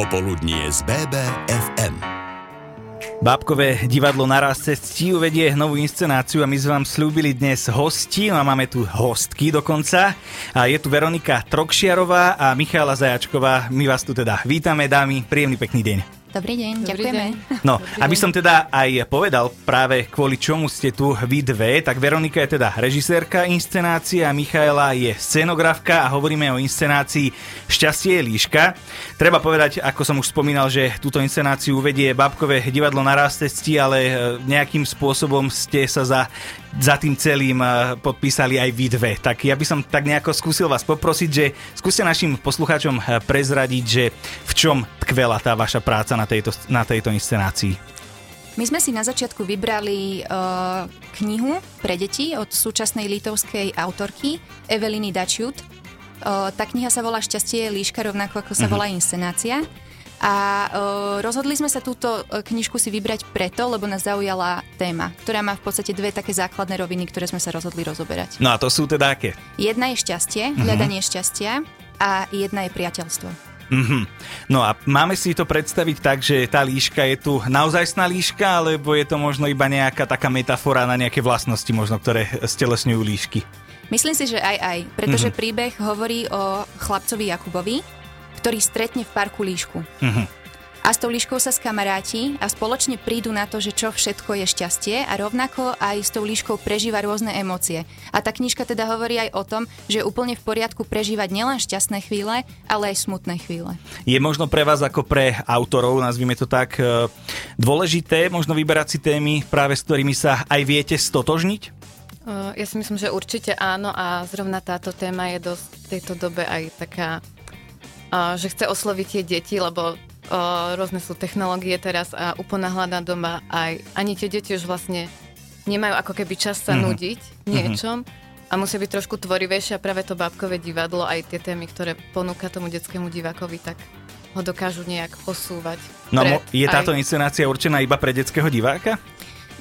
Popoludnie z BBFM. Bábkové divadlo naraz cez cti uvedie novú inscenáciu a my sme vám slúbili dnes hosti, no a máme tu hostky dokonca. A je tu Veronika Trokšiarová a Michála Zajačková. My vás tu teda vítame, dámy, príjemný pekný deň. Dobrý deň, Dobrý ďakujeme. deň. No, aby som teda aj povedal práve kvôli čomu ste tu vy dve, tak Veronika je teda režisérka inscenácie a Michaela je scenografka a hovoríme o inscenácii Šťastie je líška. Treba povedať, ako som už spomínal, že túto inscenáciu uvedie Bábkové divadlo na Rastecti, ale e, nejakým spôsobom ste sa za, za tým celým e, podpísali aj vy dve. Tak ja by som tak nejako skúsil vás poprosiť, že skúste našim poslucháčom e, prezradiť, že v čom tkvela tá vaša práca na tejto, na tejto inscenácii. My sme si na začiatku vybrali uh, knihu pre deti od súčasnej litovskej autorky Eveliny Dačiut. Uh, tá kniha sa volá Šťastie je líška, rovnako ako sa Mhm. volá inscenácia. A uh, rozhodli sme sa túto knižku si vybrať preto, lebo nás zaujala téma, ktorá má v podstate dve také základné roviny, ktoré sme sa rozhodli rozoberať. No a to sú teda aké? Jedna je šťastie, hľadanie šťastia a jedna je priateľstvo. Mhm. No a máme si to predstaviť tak, že tá líška je tu naozajstná líška, alebo je to možno iba nejaká taká metafora na nejaké vlastnosti, možno, ktoré stelesňujú líšky? Myslím si, že aj aj, pretože príbeh hovorí o chlapcovi Jakubovi, ktorý stretne v parku líšku. Mhm. A s tou líškou sa skamaráti a spoločne prídu na to, že čo všetko je šťastie a rovnako aj s tou líškou prežíva rôzne emócie. A tá knižka teda hovorí aj o tom, že je úplne v poriadku prežívať nielen šťastné chvíle, ale aj smutné chvíle. Je možno pre vás ako pre autorov, nazvime to tak, e, dôležité možno vyberať si témy práve s ktorými sa aj viete stotožniť? Ja si myslím, že určite áno a zrovna táto téma je dosť v tejto dobe aj taká, že chce osloviť tie deti, lebo rôzne sú technológie teraz a uponáhľaná doma aj ani tie deti už vlastne nemajú ako keby čas sa Mhm. nudiť niečom a musia byť trošku tvorivejšie a práve to bábkové divadlo, aj tie témy, ktoré ponúka tomu detskému divákovi, tak ho dokážu nejak posúvať. No vpred. mo- je Aj- táto inscenácia určená iba pre detského diváka?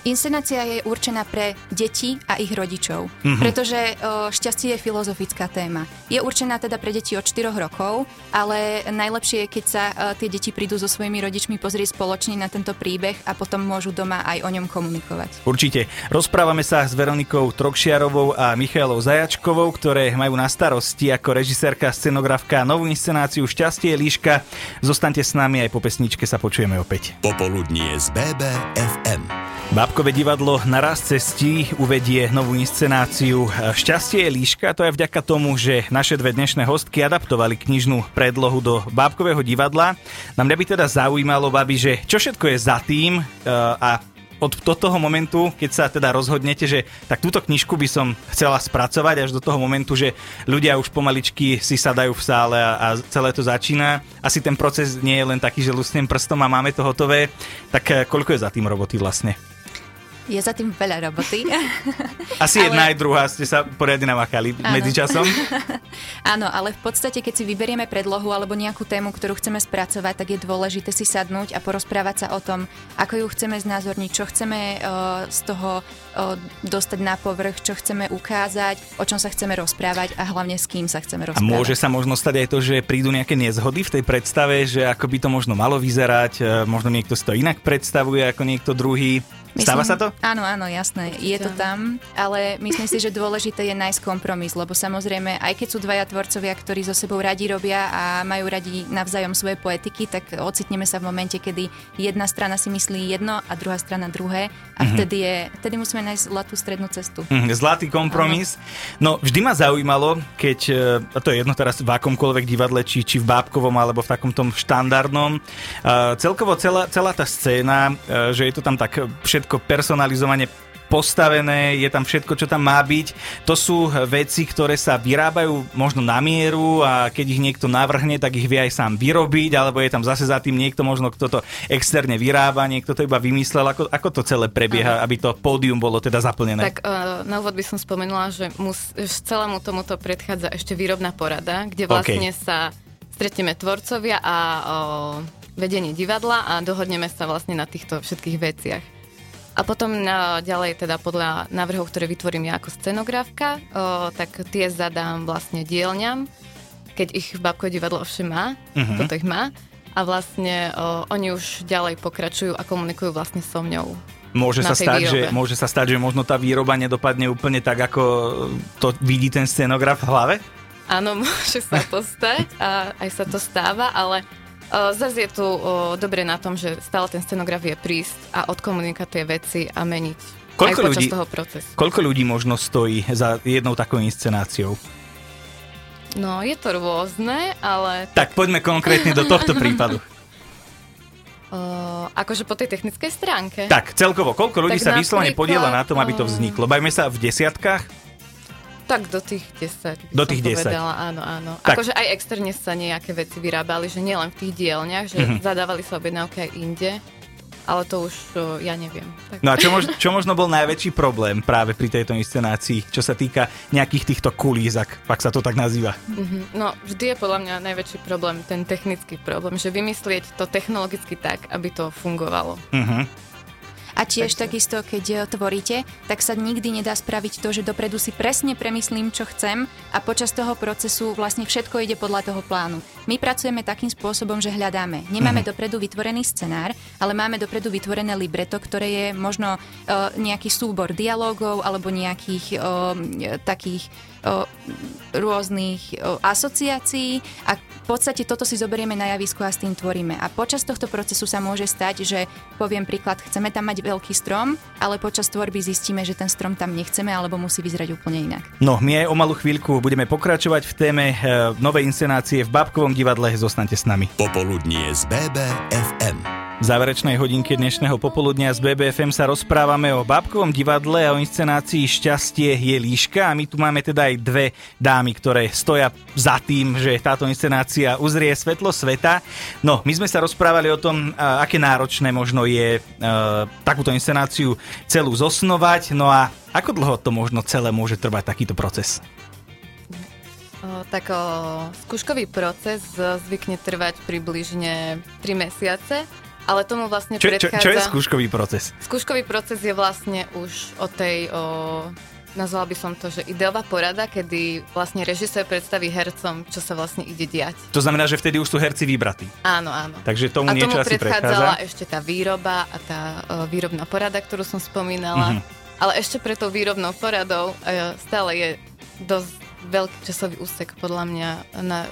Inscenácia je určená pre deti a ich rodičov, Mhm. pretože o, šťastie je filozofická téma. Je určená teda pre deti od 4 rokov, ale najlepšie je, keď sa o, tie deti prídu so svojimi rodičmi pozrieť spoločne na tento príbeh a potom môžu doma aj o ňom komunikovať. Určite. Rozprávame sa s Veronikou Trokšiarovou a Michailou Zajačkovou, ktoré majú na starosti ako režisérka, scenografka novú inscenáciu Šťastie líška. Zostaňte s nami aj po pesničke sa počujeme opäť. Popoludnie z BBFM. Bábkové divadlo na raz cestí uvedie novú inscenáciu Šťastie je líška. To je vďaka tomu, že naše dve dnešné hostky adaptovali knižnú predlohu do Bábkového divadla. Na mňa by teda zaujímalo, babi, že čo všetko je za tým eh, a od do toho momentu, keď sa teda rozhodnete, že tak túto knižku by som chcela spracovať až do toho momentu, že ľudia už pomaličky si sadajú v sále a, a celé to začína. Asi ten proces nie je len taký, že lusnem prstom a máme to hotové. Tak eh, koľko je za tým roboty vlastne? Je za tým veľa roboty. Asi Ale- jedna aj druhá ste sa poriadne namakali Áno. medzičasom. Áno, ale v podstate, keď si vyberieme predlohu alebo nejakú tému, ktorú chceme spracovať, tak je dôležité si sadnúť a porozprávať sa o tom, ako ju chceme znázorniť, čo chceme uh, z toho uh, dostať na povrch, čo chceme ukázať, o čom sa chceme rozprávať a hlavne s kým sa chceme A rozprávať. môže sa možno stať aj to, že prídu nejaké nezhody v tej predstave, že ako by to možno malo vyzerať, e, možno niekto si to inak predstavuje ako niekto druhý. Stáva sa to? Áno, áno, jasné. Je to tam, ale myslím si, že dôležité je nájsť kompromis, lebo samozrejme, aj keď sú dvaja tvorcovia, ktorí so sebou radi robia a majú radi navzájom svoje poetiky, tak ocitneme sa v momente, kedy jedna strana si myslí jedno a druhá strana druhé a vtedy, je, vtedy musíme nájsť zlatú strednú cestu. Mhm, Zlatý kompromis. No vždy ma zaujímalo, keď, e, a to je jedno teraz v akomkoľvek divadle, či, či v bábkovom, alebo v takom tom štandardnom, uh, celkovo celá, celá tá scéna, uh, že je to tam tak všetko personalizovane postavené, je tam všetko, čo tam má byť. To sú veci, ktoré sa vyrábajú možno na mieru a keď ich niekto navrhne, tak ich vie aj sám vyrobiť, alebo je tam zase za tým niekto možno, kto to externe vyrába, niekto to iba vymyslel. Ako, ako to celé prebieha, aby to pódium bolo teda zaplnené? Tak uh, na úvod by som spomenula, že mus, celému tomuto predchádza ešte výrobná porada, kde vlastne sa stretneme tvorcovia a uh, vedenie divadla a dohodneme sa vlastne na týchto všetkých veciach. A potom na, ďalej teda podľa návrhov, ktoré vytvorím ja ako scenografka, o, tak tie zadám vlastne dielňam, keď ich Babko divadlo ovšem má, Mhm. toto ich má. a vlastne o, oni už ďalej pokračujú a komunikujú vlastne so mňou. Môže sa, stať, že, môže sa stať, že možno tá výroba nedopadne úplne tak, ako to vidí ten scenograf v hlave? Áno, môže sa to stať a aj sa to stáva, ale o, zase je tu o, dobre na tom, že stále ten scenograf je prísť a odkomunikovať tie veci a meniť koľko aj ľudí, toho procesu. Koľko ľudí možno stojí za jednou takou inscenáciou? No, je to rôzne, ale... Tak poďme konkrétne do tohto prípadu. Uh, akože po tej technickej stránke. Tak, celkovo, koľko ľudí tak sa vyslovene podiela na tom, aby to vzniklo? Bajme sa v desiatkách? Tak do tých 10. Do tých 10. Povedala, áno, áno. Tak. Akože aj externe sa nejaké veci vyrábali, že nielen v tých dielniach, že mm-hmm. zadávali sa objednávky aj inde ale to už to ja neviem. Tak. No a čo, mož, čo možno bol najväčší problém práve pri tejto inscenácii, čo sa týka nejakých týchto kulízak, ak sa to tak nazýva? Mm-hmm. No vždy je podľa mňa najväčší problém ten technický problém, že vymyslieť to technologicky tak, aby to fungovalo. Mm-hmm. A tiež Takže. takisto, keď eh, tvoríte, tak sa nikdy nedá spraviť to, že dopredu si presne premyslím, čo chcem a počas toho procesu vlastne všetko ide podľa toho plánu. My pracujeme takým spôsobom, že hľadáme. Nemáme mm-hmm. dopredu vytvorený scenár, ale máme dopredu vytvorené libreto, ktoré je možno uh, nejaký súbor dialogov alebo nejakých uh, takých uh, rôznych asociácií a v podstate toto si zoberieme na javisku a s tým tvoríme. A počas tohto procesu sa môže stať, že poviem príklad, chceme tam mať veľký strom, ale počas tvorby zistíme, že ten strom tam nechceme alebo musí vyzerať úplne inak. No, my aj o malú chvíľku budeme pokračovať v téme e, novej inscenácie v Babkovom divadle. Zostaňte s nami. Popoludnie z BBFM. V záverečnej hodinke dnešného popoludnia z BBFM sa rozprávame o Bábkovom divadle a o inscenácii Šťastie je líška a my tu máme teda aj dve dámy, ktoré stoja za tým, že táto inscenácia uzrie svetlo sveta. No, my sme sa rozprávali o tom, aké náročné možno je uh, takúto inscenáciu celú zosnovať, no a ako dlho to možno celé môže trvať takýto proces? O, tak o, skúškový proces zvykne trvať približne 3 mesiace ale tomu vlastne čo, predchádza... Čo, čo je skúškový proces? Skúškový proces je vlastne už o tej... O, nazvala by som to, že ideová porada, kedy vlastne režisér predstaví hercom, čo sa vlastne ide diať. To znamená, že vtedy už sú herci vybratí. Áno, áno. Takže tomu a niečo tomu asi predchádzala ešte tá výroba a tá o, výrobná porada, ktorú som spomínala. Mm-hmm. Ale ešte pre tou výrobnou poradou o, stále je dosť veľký časový úsek podľa mňa, na,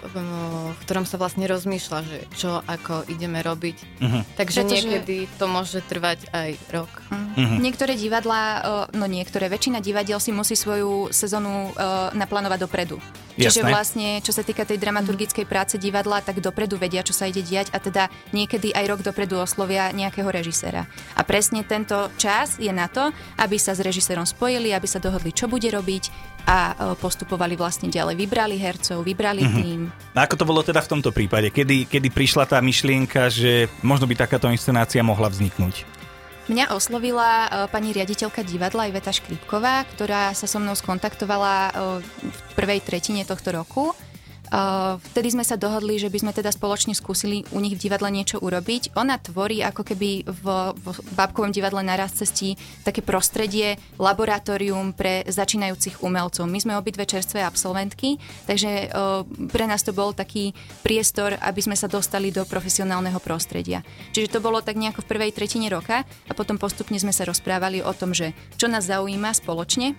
v ktorom sa vlastne rozmýšľa, že čo ako ideme robiť. Uh-huh. Takže Pretože... niekedy to môže trvať aj rok. Uh-huh. Niektoré divadlá, no niektoré, väčšina divadiel si musí svoju sezónu naplánovať dopredu. Čiže Jasné. vlastne, čo sa týka tej dramaturgickej práce divadla, tak dopredu vedia, čo sa ide diať a teda niekedy aj rok dopredu oslovia nejakého režiséra. A presne tento čas je na to, aby sa s režisérom spojili, aby sa dohodli, čo bude robiť a postupovali vlastne ďalej. Vybrali hercov, vybrali mm-hmm. tým. A ako to bolo teda v tomto prípade? Kedy, kedy prišla tá myšlienka, že možno by takáto inscenácia mohla vzniknúť? Mňa oslovila uh, pani riaditeľka divadla Iveta Škripková, ktorá sa so mnou skontaktovala uh, v prvej tretine tohto roku vtedy sme sa dohodli, že by sme teda spoločne skúsili u nich v divadle niečo urobiť. Ona tvorí ako keby v, v bábkovom divadle na raz cestí také prostredie, laboratórium pre začínajúcich umelcov. My sme obidve čerstvé absolventky, takže uh, pre nás to bol taký priestor, aby sme sa dostali do profesionálneho prostredia. Čiže to bolo tak nejako v prvej tretine roka a potom postupne sme sa rozprávali o tom, že čo nás zaujíma spoločne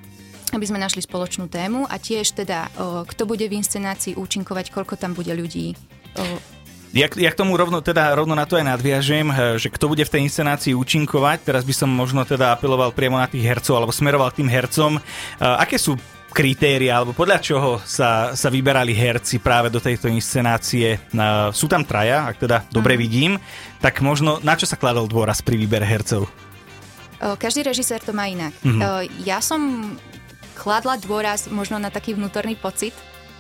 aby sme našli spoločnú tému a tiež teda, kto bude v inscenácii účinkovať, koľko tam bude ľudí. Ja, ja k tomu rovno, teda, rovno na to aj nadviažem, eh, že kto bude v tej inscenácii účinkovať, teraz by som možno teda apeloval priamo na tých hercov, alebo smeroval k tým hercom. Uh, aké sú kritéria, alebo podľa čoho sa, sa vyberali herci práve do tejto inscenácie? Uh, sú tam traja, ak teda dobre mm. vidím, tak možno na čo sa kladol dôraz pri výbere hercov? Každý režisér to má inak. Mm-hmm. Ja som kladla dôraz možno na taký vnútorný pocit,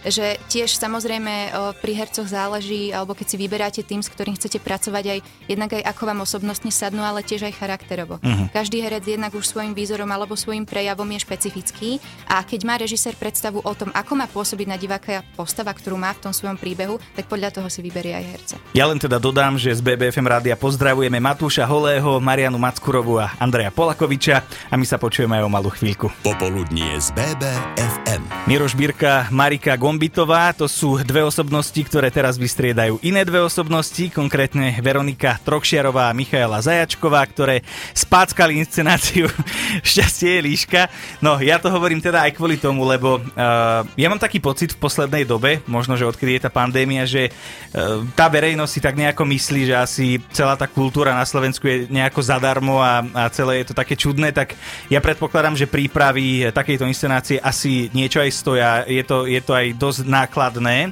že tiež samozrejme pri hercoch záleží, alebo keď si vyberáte tým, s ktorým chcete pracovať aj jednak aj ako vám osobnostne sadnú, ale tiež aj charakterovo. Uh-huh. Každý herec jednak už svojim výzorom alebo svojim prejavom je špecifický a keď má režisér predstavu o tom, ako má pôsobiť na diváka postava, ktorú má v tom svojom príbehu, tak podľa toho si vyberie aj herca. Ja len teda dodám, že z BBFM rádia pozdravujeme Matúša Holého, Marianu Mackurovu a Andreja Polakoviča a my sa počujeme aj o malú chvíľku. Popoludnie z BBFM. Miroš Birka, Marika Gombitová. To sú dve osobnosti, ktoré teraz vystriedajú iné dve osobnosti, konkrétne Veronika Trokšiarová a Michaela Zajačková, ktoré spáckali inscenáciu Šťastie je líška. No, ja to hovorím teda aj kvôli tomu, lebo uh, ja mám taký pocit v poslednej dobe, možno, že odkedy je tá pandémia, že uh, tá verejnosť si tak nejako myslí, že asi celá tá kultúra na Slovensku je nejako zadarmo a, a celé je to také čudné, tak ja predpokladám, že prípravy takejto inscenácie asi niečo aj stoja, je to, je to aj dosť nákladné,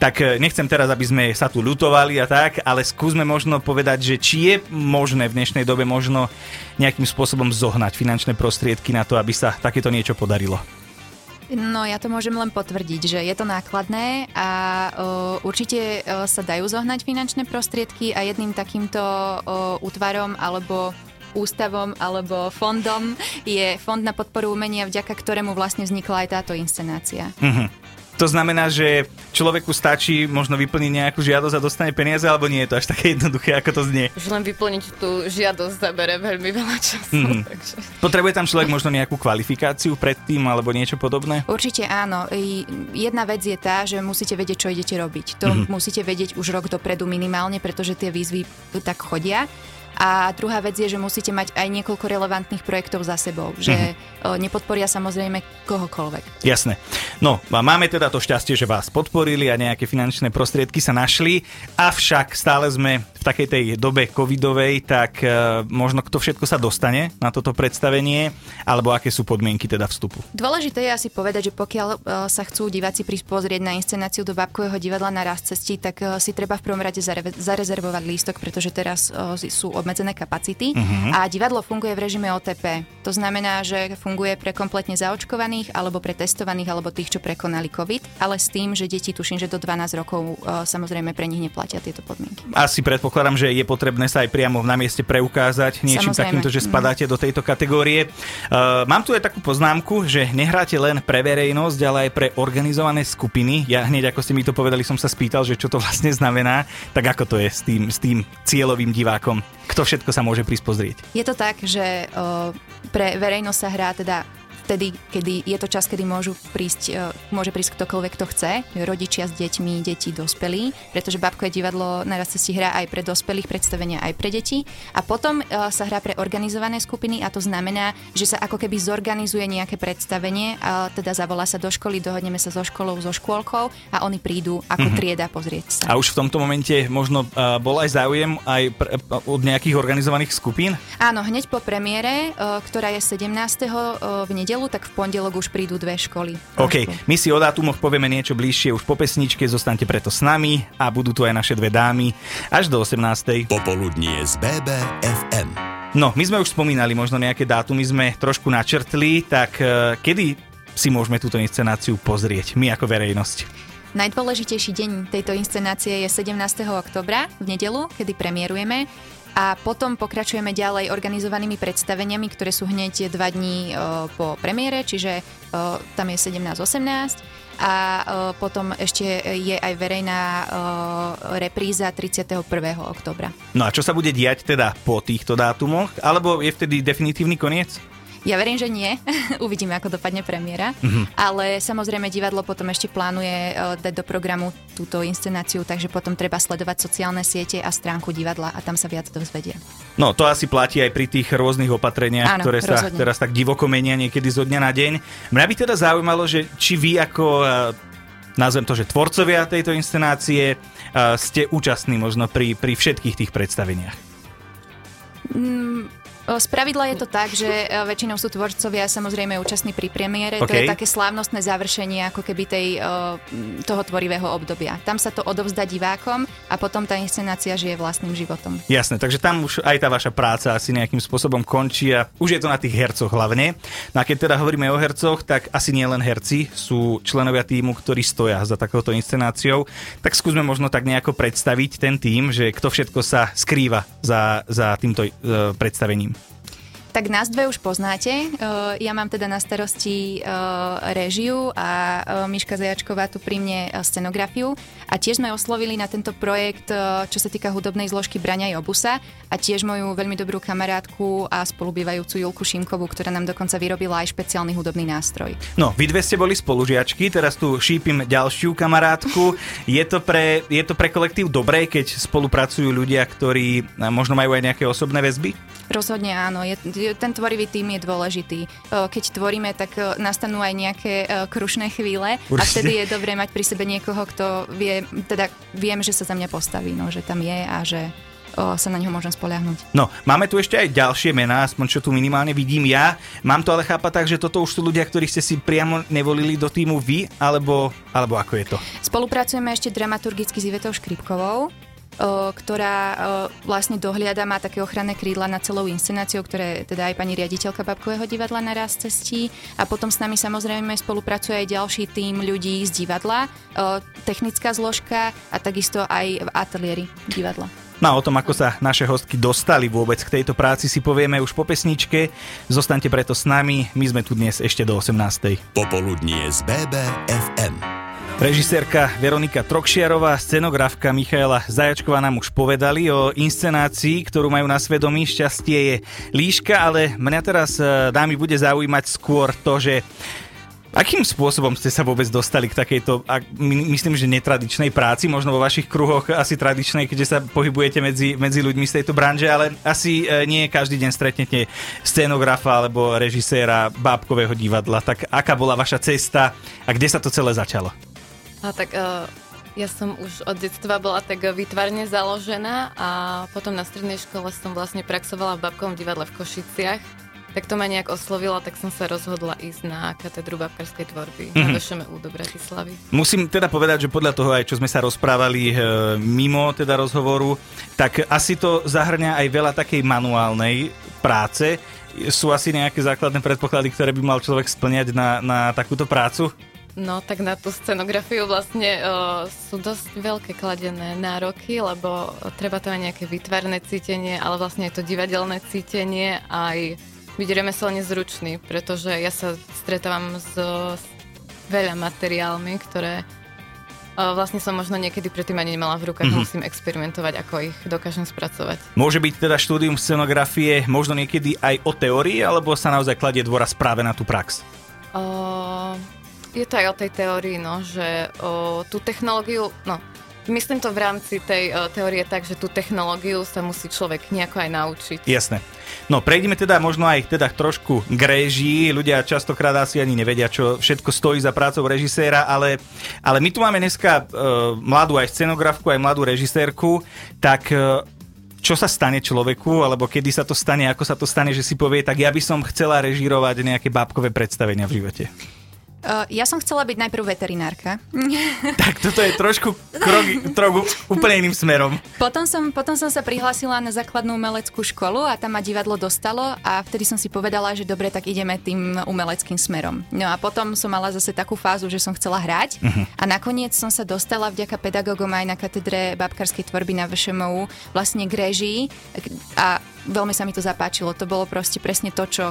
tak e, nechcem teraz, aby sme sa tu ľutovali a tak, ale skúsme možno povedať, že či je možné v dnešnej dobe možno nejakým spôsobom zohnať finančné prostriedky na to, aby sa takéto niečo podarilo. No ja to môžem len potvrdiť, že je to nákladné a uh, určite uh, sa dajú zohnať finančné prostriedky a jedným takýmto uh, útvarom alebo ústavom alebo fondom je Fond na podporu umenia, vďaka ktorému vlastne vznikla aj táto inscenácia. Mm-hmm. To znamená, že človeku stačí možno vyplniť nejakú žiadosť a dostane peniaze, alebo nie je to až také jednoduché, ako to znie? Už len vyplniť tú žiadosť zabere veľmi veľa času. Mm-hmm. Takže... Potrebuje tam človek možno nejakú kvalifikáciu predtým, alebo niečo podobné? Určite áno. Jedna vec je tá, že musíte vedieť, čo idete robiť. To mm-hmm. musíte vedieť už rok dopredu minimálne, pretože tie výzvy tak chodia. A druhá vec je, že musíte mať aj niekoľko relevantných projektov za sebou, že mm-hmm. nepodporia samozrejme kohokoľvek. Jasné. No, a máme teda to šťastie, že vás podporili a nejaké finančné prostriedky sa našli, avšak stále sme v takej tej dobe covidovej, tak e, možno kto všetko sa dostane na toto predstavenie, alebo aké sú podmienky teda vstupu. Dôležité je asi povedať, že pokiaľ e, sa chcú diváci prísť pozrieť na inscenáciu do Babkového divadla na rast cesti, tak e, si treba v prvom rade zarezervovať lístok, pretože teraz sú obmedzené kapacity uh-huh. a divadlo funguje v režime OTP. To znamená, že funguje pre kompletne zaočkovaných alebo pre testovaných alebo tých, čo prekonali COVID, ale s tým, že deti tuším, že do 12 rokov samozrejme pre nich neplatia tieto podmienky. Asi predpokladám predpokladám, že je potrebné sa aj priamo na mieste preukázať niečím Samozrejme. takýmto, že spadáte mm. do tejto kategórie. Uh, mám tu aj takú poznámku, že nehráte len pre verejnosť, ale aj pre organizované skupiny. Ja hneď, ako ste mi to povedali, som sa spýtal, že čo to vlastne znamená. Tak ako to je s tým, s tým cieľovým divákom? Kto všetko sa môže prísť pozrieť? Je to tak, že uh, pre verejnosť sa hrá teda vtedy, kedy je to čas, kedy môžu prísť, e, môže prísť ktokoľvek, kto chce, rodičia s deťmi, deti, dospelí, pretože Babkové divadlo naraz si hrá aj pre dospelých, predstavenia aj pre deti. A potom e, sa hrá pre organizované skupiny a to znamená, že sa ako keby zorganizuje nejaké predstavenie, a teda zavolá sa do školy, dohodneme sa so školou, so škôlkou a oni prídu ako mm-hmm. trieda pozrieť sa. A už v tomto momente možno uh, bol aj záujem aj pre, od nejakých organizovaných skupín? Áno, hneď po premiére, uh, ktorá je 17. Uh, v nedelu nedelu, tak v pondelok už prídu dve školy. OK, my si o dátumoch povieme niečo bližšie už po pesničke, zostaňte preto s nami a budú tu aj naše dve dámy až do 18. Popoludnie z BBFM. No, my sme už spomínali možno nejaké dátumy, sme trošku načrtli, tak uh, kedy si môžeme túto inscenáciu pozrieť, my ako verejnosť? Najdôležitejší deň tejto inscenácie je 17. oktobra v nedelu, kedy premiérujeme a potom pokračujeme ďalej organizovanými predstaveniami, ktoré sú hneď dva dní po premiére, čiže tam je 17-18 a potom ešte je aj verejná repríza 31. oktobra. No a čo sa bude diať teda po týchto dátumoch? Alebo je vtedy definitívny koniec? Ja verím, že nie. Uvidíme, ako dopadne premiéra. Mm-hmm. Ale samozrejme divadlo potom ešte plánuje uh, dať do programu túto inscenáciu, takže potom treba sledovať sociálne siete a stránku divadla a tam sa viac dozvedie. No, to asi platí aj pri tých rôznych opatreniach, Áno, ktoré sa rozhodne. teraz tak divoko menia niekedy zo dňa na deň. Mňa by teda zaujímalo, že či vy ako uh, nazvem to, že tvorcovia tejto inscenácie uh, ste účastní možno pri, pri všetkých tých predstaveniach. Mm, z pravidla je to tak, že e, väčšinou sú tvorcovia samozrejme účastní pri premiére. Okay. To je také slávnostné završenie ako keby tej, e, toho tvorivého obdobia. Tam sa to odovzdá divákom a potom tá inscenácia žije vlastným životom. Jasné, takže tam už aj tá vaša práca asi nejakým spôsobom končí a už je to na tých hercoch hlavne. No a keď teda hovoríme o hercoch, tak asi nie len herci sú členovia týmu, ktorí stoja za takouto inscenáciou. Tak skúsme možno tak nejako predstaviť ten tým, že kto všetko sa skrýva za, za týmto uh, predstavením. Tak nás dve už poznáte. Ja mám teda na starosti režiu a Miška Zajačková tu pri mne scenografiu. A tiež sme oslovili na tento projekt, čo sa týka hudobnej zložky Braňa Jobusa a tiež moju veľmi dobrú kamarátku a spolubývajúcu Julku Šimkovú, ktorá nám dokonca vyrobila aj špeciálny hudobný nástroj. No, vy dve ste boli spolužiačky, teraz tu šípim ďalšiu kamarátku. Je to pre, je to pre kolektív dobré, keď spolupracujú ľudia, ktorí možno majú aj nejaké osobné väzby? Rozhodne áno, je, ten tvorivý tým je dôležitý. Keď tvoríme, tak nastanú aj nejaké krušné chvíle Určite. a vtedy je dobré mať pri sebe niekoho, kto vie, teda viem, že sa za mňa postaví, no, že tam je a že o, sa na neho môžem spoliahnuť. No, máme tu ešte aj ďalšie mená, aspoň čo tu minimálne vidím ja. Mám to ale chápať tak, že toto už sú ľudia, ktorých ste si priamo nevolili do týmu vy, alebo, alebo ako je to? Spolupracujeme ešte dramaturgicky s Ivetou Škripkovou ktorá vlastne dohliada, má také ochranné krídla na celou inscenáciou, ktoré teda aj pani riaditeľka Babkového divadla naraz cestí. A potom s nami samozrejme spolupracuje aj ďalší tým ľudí z divadla, technická zložka a takisto aj v ateliéri divadla. No a o tom, ako sa naše hostky dostali vôbec k tejto práci, si povieme už po pesničke. Zostaňte preto s nami, my sme tu dnes ešte do 18. Popoludnie z BBFM. Režisérka Veronika Trokšiarová, scenografka Michaela Zajačková nám už povedali o inscenácii, ktorú majú na svedomí. Šťastie je líška, ale mňa teraz e, dámy bude zaujímať skôr to, že Akým spôsobom ste sa vôbec dostali k takejto, myslím, že netradičnej práci, možno vo vašich kruhoch asi tradičnej, keďže sa pohybujete medzi, medzi ľuďmi z tejto branže, ale asi e, nie každý deň stretnete scenografa alebo režiséra bábkového divadla. Tak aká bola vaša cesta a kde sa to celé začalo? A tak uh, ja som už od detstva bola tak vytvarne založená a potom na strednej škole som vlastne praxovala v Babkovom divadle v Košiciach. Tak to ma nejak oslovilo, tak som sa rozhodla ísť na katedru babkarskej tvorby mm-hmm. na mhm. VŠMU do Bratislavy. Musím teda povedať, že podľa toho aj čo sme sa rozprávali e, mimo teda rozhovoru, tak asi to zahrňa aj veľa takej manuálnej práce. Sú asi nejaké základné predpoklady, ktoré by mal človek splňať na, na takúto prácu? No tak na tú scenografiu vlastne uh, sú dosť veľké kladené nároky, lebo treba to aj nejaké výtvarné cítenie, ale vlastne je to divadelné cítenie aj byť remeselne zručný, pretože ja sa stretávam s, s veľa materiálmi, ktoré uh, vlastne som možno niekedy predtým ani nemala v rukách, mm-hmm. musím experimentovať, ako ich dokážem spracovať. Môže byť teda štúdium scenografie možno niekedy aj o teórii, alebo sa naozaj kladie dôraz práve na tú prax? Uh, je to aj o tej teórii, no, že o, tú technológiu, no, Myslím to v rámci tej uh, teórie tak, že tú technológiu sa musí človek nejako aj naučiť. Jasné. No prejdeme teda možno aj teda trošku k režii. Ľudia častokrát asi ani nevedia, čo všetko stojí za prácou režiséra, ale, ale my tu máme dneska uh, mladú aj scenografku, aj mladú režisérku, tak uh, čo sa stane človeku, alebo kedy sa to stane, ako sa to stane, že si povie, tak ja by som chcela režírovať nejaké bábkové predstavenia v živote. Uh, ja som chcela byť najprv veterinárka. Tak toto je trošku krok, trochu úplne iným smerom. Potom som, potom som sa prihlásila na základnú umeleckú školu a tam ma divadlo dostalo a vtedy som si povedala, že dobre, tak ideme tým umeleckým smerom. No a potom som mala zase takú fázu, že som chcela hrať uh-huh. a nakoniec som sa dostala vďaka pedagógom aj na katedre babkarskej tvorby na VŠMU vlastne k režii a veľmi sa mi to zapáčilo. To bolo proste presne to, čo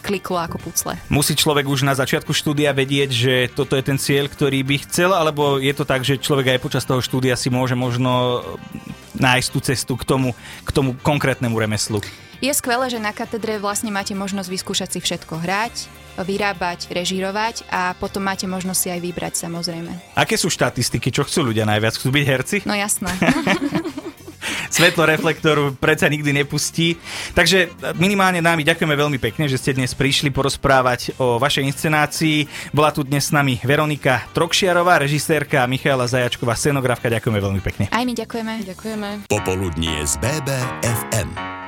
kliklo ako pucle. Musí človek už na začiatku štúdia vedieť, že toto je ten cieľ, ktorý by chcel, alebo je to tak, že človek aj počas toho štúdia si môže možno nájsť tú cestu k tomu, k tomu konkrétnemu remeslu? Je skvelé, že na katedre vlastne máte možnosť vyskúšať si všetko hrať, vyrábať, režírovať a potom máte možnosť si aj vybrať samozrejme. Aké sú štatistiky? Čo chcú ľudia najviac? Chcú byť herci? No jasné. svetlo reflektoru predsa nikdy nepustí. Takže minimálne dámy ďakujeme veľmi pekne, že ste dnes prišli porozprávať o vašej inscenácii. Bola tu dnes s nami Veronika Trokšiarová, režisérka a Michaela Zajačková, scenografka. Ďakujeme veľmi pekne. Aj my ďakujeme. Ďakujeme. Popoludnie z BBFM.